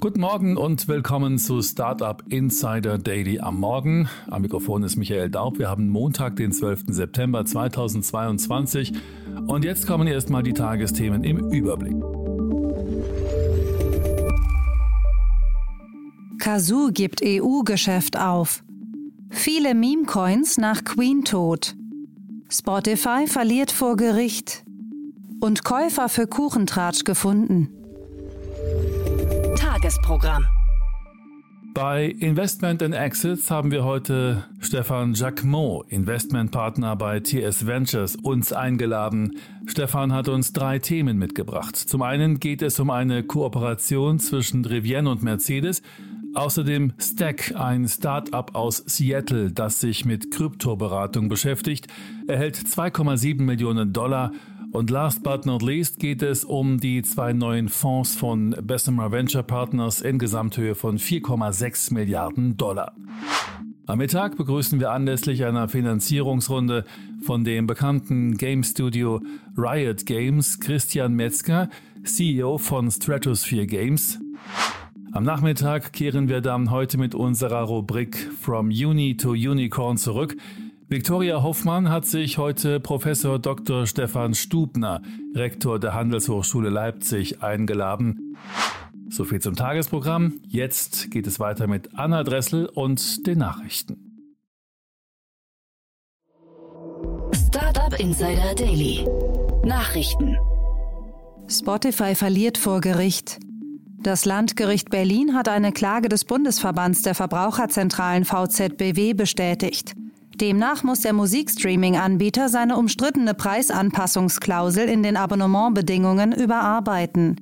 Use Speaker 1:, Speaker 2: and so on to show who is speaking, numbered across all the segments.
Speaker 1: Guten Morgen und willkommen zu Startup Insider Daily am Morgen. Am Mikrofon ist Michael Daub. Wir haben Montag, den 12. September 2022. Und jetzt kommen erstmal die Tagesthemen im Überblick.
Speaker 2: Kazoo gibt EU-Geschäft auf. Viele Meme-Coins nach Queen-Tod. Spotify verliert vor Gericht. Und Käufer für Kuchentratsch gefunden.
Speaker 3: Tagesprogramm.
Speaker 1: Bei Investment and Exits haben wir heute Stefan Jacquemot, Investmentpartner bei TS Ventures, uns eingeladen. Stefan hat uns drei Themen mitgebracht. Zum einen geht es um eine Kooperation zwischen Rivienne und Mercedes. Außerdem Stack, ein Start-up aus Seattle, das sich mit Kryptoberatung beschäftigt, erhält 2,7 Millionen Dollar und last but not least geht es um die zwei neuen Fonds von Bessemer Venture Partners in Gesamthöhe von 4,6 Milliarden Dollar. Am Mittag begrüßen wir anlässlich einer Finanzierungsrunde von dem bekannten Game Studio Riot Games Christian Metzger, CEO von Stratosphere Games. Am Nachmittag kehren wir dann heute mit unserer Rubrik From Uni to Unicorn zurück. Viktoria Hoffmann hat sich heute Professor Dr. Stefan Stubner, Rektor der Handelshochschule Leipzig, eingeladen. So viel zum Tagesprogramm. Jetzt geht es weiter mit Anna Dressel und den Nachrichten.
Speaker 3: Startup Insider Daily. Nachrichten.
Speaker 2: Spotify verliert vor Gericht. Das Landgericht Berlin hat eine Klage des Bundesverbands der Verbraucherzentralen VZBW bestätigt. Demnach muss der Musikstreaming-Anbieter seine umstrittene Preisanpassungsklausel in den Abonnementbedingungen überarbeiten.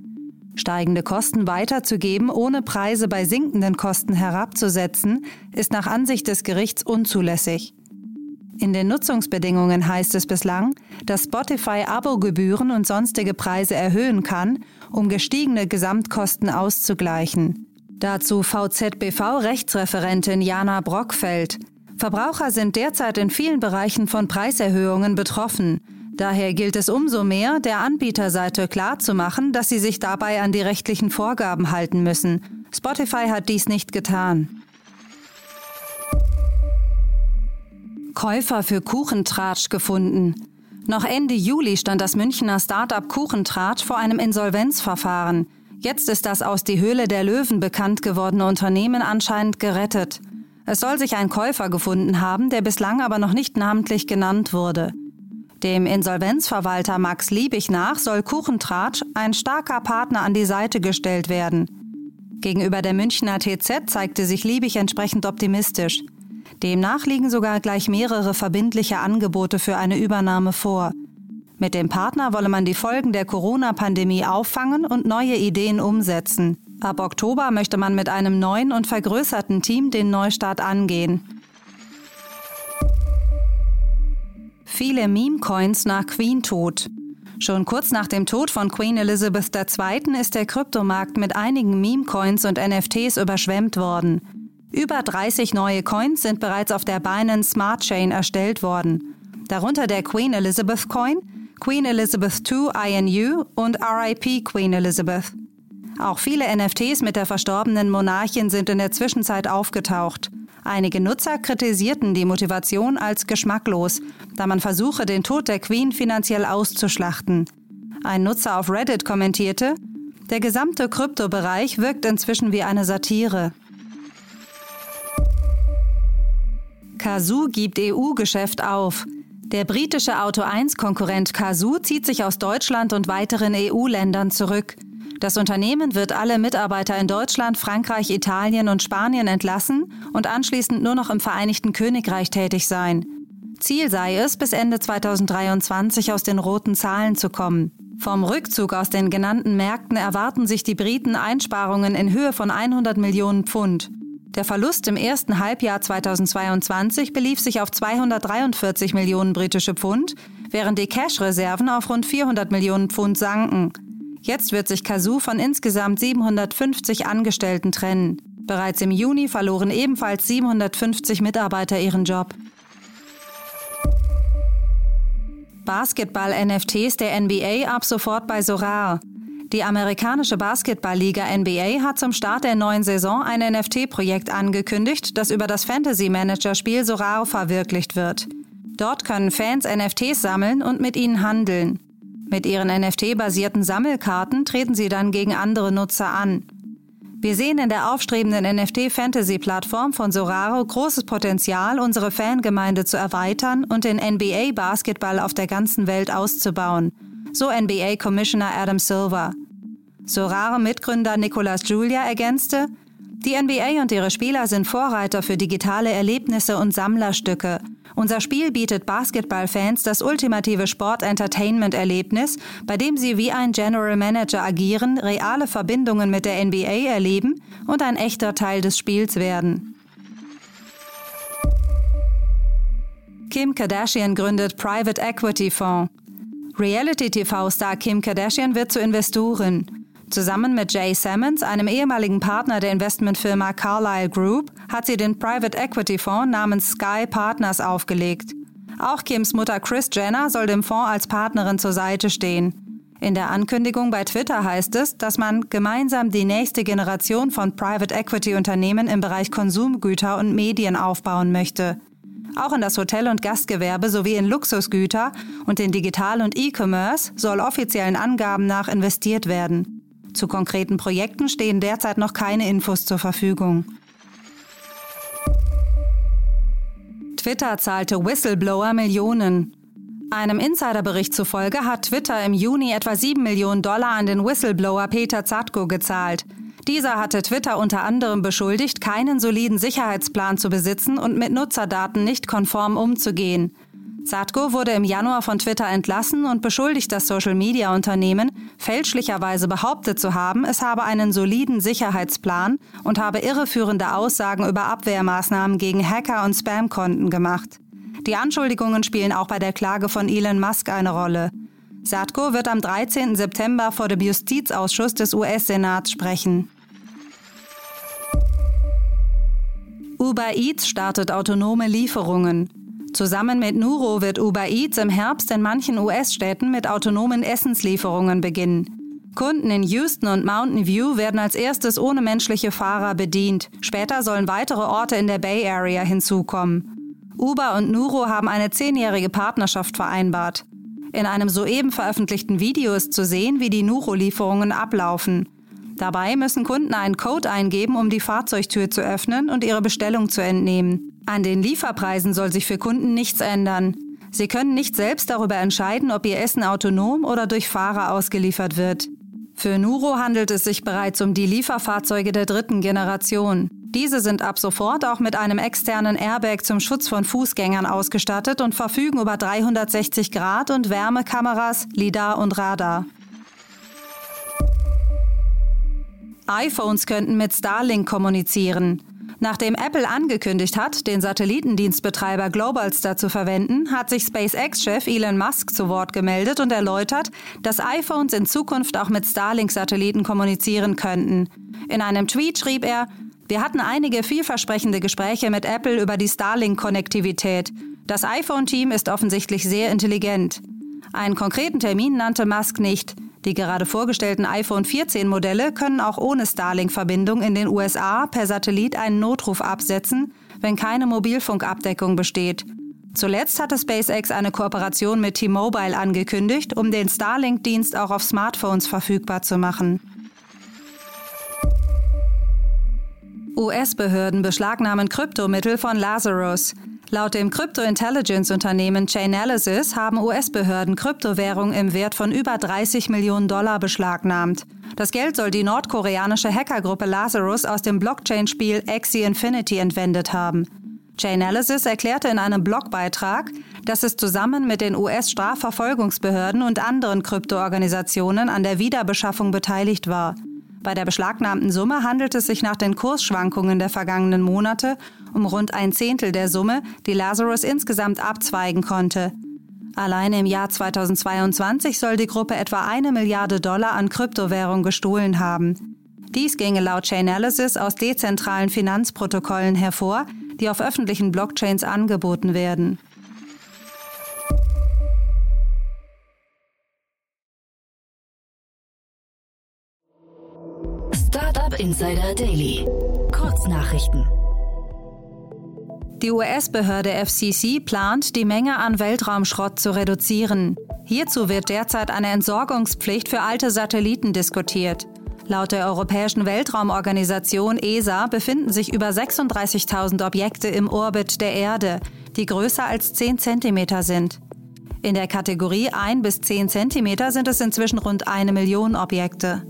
Speaker 2: Steigende Kosten weiterzugeben, ohne Preise bei sinkenden Kosten herabzusetzen, ist nach Ansicht des Gerichts unzulässig. In den Nutzungsbedingungen heißt es bislang, dass Spotify Abogebühren und sonstige Preise erhöhen kann, um gestiegene Gesamtkosten auszugleichen. Dazu VZBV-Rechtsreferentin Jana Brockfeld. Verbraucher sind derzeit in vielen Bereichen von Preiserhöhungen betroffen. Daher gilt es umso mehr, der Anbieterseite klarzumachen, dass sie sich dabei an die rechtlichen Vorgaben halten müssen. Spotify hat dies nicht getan. Käufer für Kuchentratsch gefunden. Noch Ende Juli stand das Münchner Startup Kuchentratsch vor einem Insolvenzverfahren. Jetzt ist das aus die Höhle der Löwen bekannt gewordene Unternehmen anscheinend gerettet. Es soll sich ein Käufer gefunden haben, der bislang aber noch nicht namentlich genannt wurde. Dem Insolvenzverwalter Max Liebig nach soll Kuchentratsch ein starker Partner an die Seite gestellt werden. Gegenüber der Münchner TZ zeigte sich Liebig entsprechend optimistisch. Demnach liegen sogar gleich mehrere verbindliche Angebote für eine Übernahme vor. Mit dem Partner wolle man die Folgen der Corona-Pandemie auffangen und neue Ideen umsetzen. Ab Oktober möchte man mit einem neuen und vergrößerten Team den Neustart angehen. Viele Meme-Coins nach Queen-Tod. Schon kurz nach dem Tod von Queen Elizabeth II. ist der Kryptomarkt mit einigen Meme-Coins und NFTs überschwemmt worden. Über 30 neue Coins sind bereits auf der Binance Smart Chain erstellt worden. Darunter der Queen Elizabeth Coin, Queen Elizabeth II INU und RIP Queen Elizabeth. Auch viele NFTs mit der verstorbenen Monarchin sind in der Zwischenzeit aufgetaucht. Einige Nutzer kritisierten die Motivation als geschmacklos, da man versuche, den Tod der Queen finanziell auszuschlachten. Ein Nutzer auf Reddit kommentierte, der gesamte Kryptobereich wirkt inzwischen wie eine Satire. Kazoo gibt EU-Geschäft auf. Der britische Auto 1-Konkurrent Kazoo zieht sich aus Deutschland und weiteren EU-Ländern zurück. Das Unternehmen wird alle Mitarbeiter in Deutschland, Frankreich, Italien und Spanien entlassen und anschließend nur noch im Vereinigten Königreich tätig sein. Ziel sei es, bis Ende 2023 aus den roten Zahlen zu kommen. Vom Rückzug aus den genannten Märkten erwarten sich die Briten Einsparungen in Höhe von 100 Millionen Pfund. Der Verlust im ersten Halbjahr 2022 belief sich auf 243 Millionen britische Pfund, während die Cash-Reserven auf rund 400 Millionen Pfund sanken. Jetzt wird sich Kazoo von insgesamt 750 Angestellten trennen. Bereits im Juni verloren ebenfalls 750 Mitarbeiter ihren Job. Basketball-NFTs der NBA ab sofort bei Sorar. Die amerikanische Basketballliga NBA hat zum Start der neuen Saison ein NFT-Projekt angekündigt, das über das Fantasy-Manager-Spiel Soraro verwirklicht wird. Dort können Fans NFTs sammeln und mit ihnen handeln. Mit ihren NFT-basierten Sammelkarten treten sie dann gegen andere Nutzer an. Wir sehen in der aufstrebenden NFT-Fantasy-Plattform von Soraro großes Potenzial, unsere Fangemeinde zu erweitern und den NBA-Basketball auf der ganzen Welt auszubauen so NBA-Commissioner Adam Silver. Sorare-Mitgründer Nicolas Julia ergänzte, die NBA und ihre Spieler sind Vorreiter für digitale Erlebnisse und Sammlerstücke. Unser Spiel bietet Basketballfans das ultimative Sport-Entertainment-Erlebnis, bei dem sie wie ein General Manager agieren, reale Verbindungen mit der NBA erleben und ein echter Teil des Spiels werden. Kim Kardashian gründet Private Equity Fonds. Reality-TV-Star Kim Kardashian wird zur Investorin. Zusammen mit Jay Sammons, einem ehemaligen Partner der Investmentfirma Carlyle Group, hat sie den Private Equity Fonds namens Sky Partners aufgelegt. Auch Kims Mutter Kris Jenner soll dem Fonds als Partnerin zur Seite stehen. In der Ankündigung bei Twitter heißt es, dass man gemeinsam die nächste Generation von Private Equity Unternehmen im Bereich Konsumgüter und Medien aufbauen möchte. Auch in das Hotel- und Gastgewerbe sowie in Luxusgüter und in Digital- und E-Commerce soll offiziellen Angaben nach investiert werden. Zu konkreten Projekten stehen derzeit noch keine Infos zur Verfügung. Twitter zahlte Whistleblower Millionen. Einem Insiderbericht zufolge hat Twitter im Juni etwa 7 Millionen Dollar an den Whistleblower Peter Zatko gezahlt. Dieser hatte Twitter unter anderem beschuldigt, keinen soliden Sicherheitsplan zu besitzen und mit Nutzerdaten nicht konform umzugehen. Satko wurde im Januar von Twitter entlassen und beschuldigt das Social-Media-Unternehmen, fälschlicherweise behauptet zu haben, es habe einen soliden Sicherheitsplan und habe irreführende Aussagen über Abwehrmaßnahmen gegen Hacker und Spam-Konten gemacht. Die Anschuldigungen spielen auch bei der Klage von Elon Musk eine Rolle. Satko wird am 13. September vor dem Justizausschuss des US-Senats sprechen. Uber Eats startet autonome Lieferungen. Zusammen mit Nuro wird Uber Eats im Herbst in manchen US-Städten mit autonomen Essenslieferungen beginnen. Kunden in Houston und Mountain View werden als erstes ohne menschliche Fahrer bedient. Später sollen weitere Orte in der Bay Area hinzukommen. Uber und Nuro haben eine zehnjährige Partnerschaft vereinbart. In einem soeben veröffentlichten Video ist zu sehen, wie die Nuro-Lieferungen ablaufen. Dabei müssen Kunden einen Code eingeben, um die Fahrzeugtür zu öffnen und ihre Bestellung zu entnehmen. An den Lieferpreisen soll sich für Kunden nichts ändern. Sie können nicht selbst darüber entscheiden, ob ihr Essen autonom oder durch Fahrer ausgeliefert wird. Für Nuro handelt es sich bereits um die Lieferfahrzeuge der dritten Generation. Diese sind ab sofort auch mit einem externen Airbag zum Schutz von Fußgängern ausgestattet und verfügen über 360 Grad und Wärmekameras, LIDAR und Radar. iPhones könnten mit Starlink kommunizieren. Nachdem Apple angekündigt hat, den Satellitendienstbetreiber Globalstar zu verwenden, hat sich SpaceX-Chef Elon Musk zu Wort gemeldet und erläutert, dass iPhones in Zukunft auch mit Starlink-Satelliten kommunizieren könnten. In einem Tweet schrieb er, wir hatten einige vielversprechende Gespräche mit Apple über die Starlink-Konnektivität. Das iPhone-Team ist offensichtlich sehr intelligent. Einen konkreten Termin nannte Musk nicht. Die gerade vorgestellten iPhone 14 Modelle können auch ohne Starlink-Verbindung in den USA per Satellit einen Notruf absetzen, wenn keine Mobilfunkabdeckung besteht. Zuletzt hatte SpaceX eine Kooperation mit T-Mobile angekündigt, um den Starlink-Dienst auch auf Smartphones verfügbar zu machen. US-Behörden beschlagnahmen Kryptomittel von Lazarus. Laut dem Crypto-Intelligence-Unternehmen Chainalysis haben US-Behörden Kryptowährungen im Wert von über 30 Millionen Dollar beschlagnahmt. Das Geld soll die nordkoreanische Hackergruppe Lazarus aus dem Blockchain-Spiel Axie Infinity entwendet haben. Chainalysis erklärte in einem Blogbeitrag, dass es zusammen mit den US-Strafverfolgungsbehörden und anderen Kryptoorganisationen an der Wiederbeschaffung beteiligt war. Bei der beschlagnahmten Summe handelt es sich nach den Kursschwankungen der vergangenen Monate um rund ein Zehntel der Summe, die Lazarus insgesamt abzweigen konnte. Alleine im Jahr 2022 soll die Gruppe etwa eine Milliarde Dollar an Kryptowährung gestohlen haben. Dies ginge laut Chainalysis aus dezentralen Finanzprotokollen hervor, die auf öffentlichen Blockchains angeboten werden.
Speaker 3: Insider Daily. Kurznachrichten.
Speaker 2: Die US-Behörde FCC plant, die Menge an Weltraumschrott zu reduzieren. Hierzu wird derzeit eine Entsorgungspflicht für alte Satelliten diskutiert. Laut der Europäischen Weltraumorganisation ESA befinden sich über 36.000 Objekte im Orbit der Erde, die größer als 10 cm sind. In der Kategorie 1 bis 10 cm sind es inzwischen rund eine Million Objekte.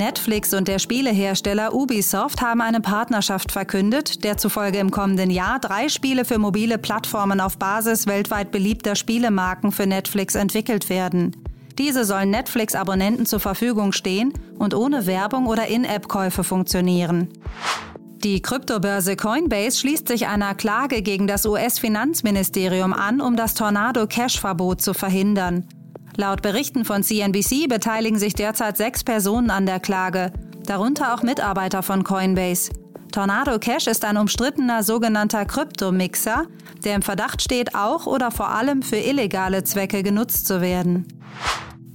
Speaker 2: Netflix und der Spielehersteller Ubisoft haben eine Partnerschaft verkündet, der zufolge im kommenden Jahr drei Spiele für mobile Plattformen auf Basis weltweit beliebter Spielemarken für Netflix entwickelt werden. Diese sollen Netflix-Abonnenten zur Verfügung stehen und ohne Werbung oder In-App-Käufe funktionieren. Die Kryptobörse Coinbase schließt sich einer Klage gegen das US-Finanzministerium an, um das Tornado-Cash-Verbot zu verhindern. Laut Berichten von CNBC beteiligen sich derzeit sechs Personen an der Klage, darunter auch Mitarbeiter von Coinbase. Tornado Cash ist ein umstrittener sogenannter Kryptomixer, der im Verdacht steht, auch oder vor allem für illegale Zwecke genutzt zu werden.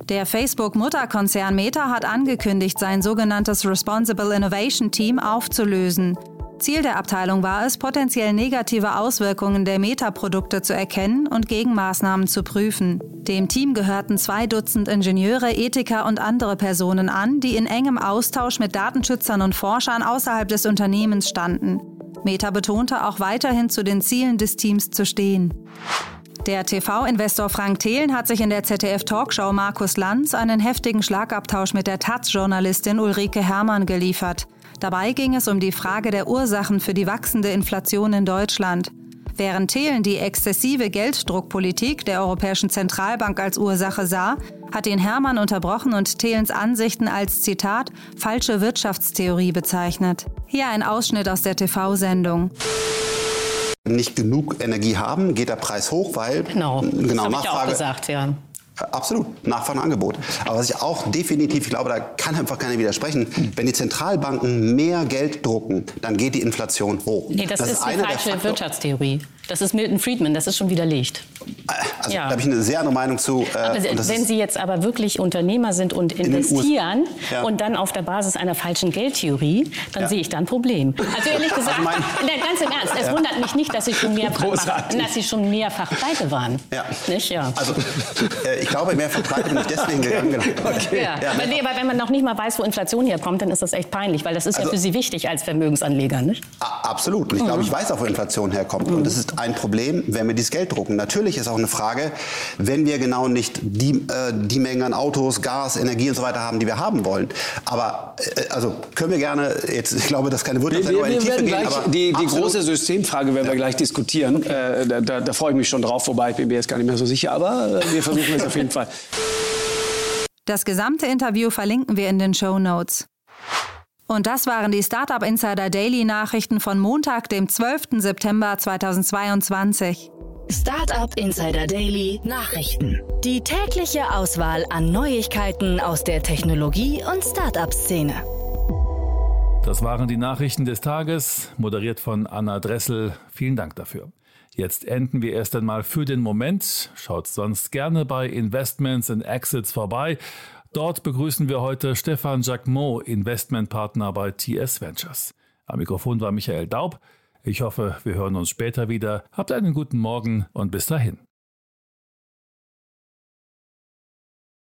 Speaker 2: Der Facebook-Mutterkonzern Meta hat angekündigt, sein sogenanntes Responsible Innovation Team aufzulösen. Ziel der Abteilung war es, potenziell negative Auswirkungen der Meta-Produkte zu erkennen und Gegenmaßnahmen zu prüfen. Dem Team gehörten zwei Dutzend Ingenieure, Ethiker und andere Personen an, die in engem Austausch mit Datenschützern und Forschern außerhalb des Unternehmens standen. Meta betonte auch weiterhin zu den Zielen des Teams zu stehen. Der TV-Investor Frank Thelen hat sich in der ZDF-Talkshow Markus Lanz einen heftigen Schlagabtausch mit der Taz-Journalistin Ulrike Herrmann geliefert. Dabei ging es um die Frage der Ursachen für die wachsende Inflation in Deutschland. Während Thelen die exzessive Gelddruckpolitik der Europäischen Zentralbank als Ursache sah, hat ihn Hermann unterbrochen und Thelens Ansichten als Zitat falsche Wirtschaftstheorie bezeichnet. Hier ein Ausschnitt aus der TV-Sendung
Speaker 4: nicht genug Energie haben, geht der Preis hoch, weil
Speaker 5: genau, genau das Nachfrage, ich auch gesagt, ja.
Speaker 4: Absolut, Nachfrage und Angebot. Aber was ich auch definitiv, ich glaube, da kann einfach keiner widersprechen, wenn die Zentralbanken mehr Geld drucken, dann geht die Inflation hoch.
Speaker 5: Nee, das, das ist, ist eine falsche Wirtschaftstheorie. Das ist Milton Friedman, das ist schon widerlegt.
Speaker 4: Also, ja. da habe ich eine sehr andere Meinung zu.
Speaker 5: Äh, wenn Sie jetzt aber wirklich Unternehmer sind und investieren ja. und dann auf der Basis einer falschen Geldtheorie, dann ja. sehe ich da ein Problem. Also ehrlich also gesagt, also mein, ganz im Ernst, es wundert mich nicht, dass Sie schon mehrfach, dass Sie schon mehrfach pleite waren.
Speaker 4: Ja. Nicht? ja. Also äh, ich glaube, mehrfach pleite bin ich deswegen gegangen. Genau.
Speaker 5: Okay. Aber, nee, aber wenn man noch nicht mal weiß, wo Inflation herkommt, dann ist das echt peinlich, weil das ist also, ja für Sie wichtig als Vermögensanleger. Nicht?
Speaker 4: Absolut. Und ich glaube, mhm. ich weiß auch, wo Inflation herkommt. Mhm. Und das ist ein Problem, wenn wir dieses Geld drucken. Natürlich ist auch eine Frage, wenn wir genau nicht die, äh, die Menge an Autos, Gas, Energie und so weiter haben, die wir haben wollen. Aber äh, also können wir gerne jetzt, ich glaube, das ist keine Wirtschaftssendung,
Speaker 6: wir, wir, wir werden gehen, die, die große Systemfrage werden ja. wir gleich diskutieren. Äh, da, da, da, freue ich mich schon drauf, wobei ich bin mir jetzt gar nicht mehr so sicher, aber äh, wir versuchen es auf jeden Fall.
Speaker 2: Das gesamte Interview verlinken wir in den Show Notes. Und das waren die Startup Insider Daily Nachrichten von Montag, dem 12. September 2022.
Speaker 3: Startup Insider Daily Nachrichten. Die tägliche Auswahl an Neuigkeiten aus der Technologie- und Startup-Szene.
Speaker 1: Das waren die Nachrichten des Tages, moderiert von Anna Dressel. Vielen Dank dafür. Jetzt enden wir erst einmal für den Moment. Schaut sonst gerne bei Investments and Exits vorbei. Dort begrüßen wir heute Stefan Jacquemot, Investmentpartner bei TS Ventures. Am Mikrofon war Michael Daub. Ich hoffe, wir hören uns später wieder. Habt einen guten Morgen und bis dahin.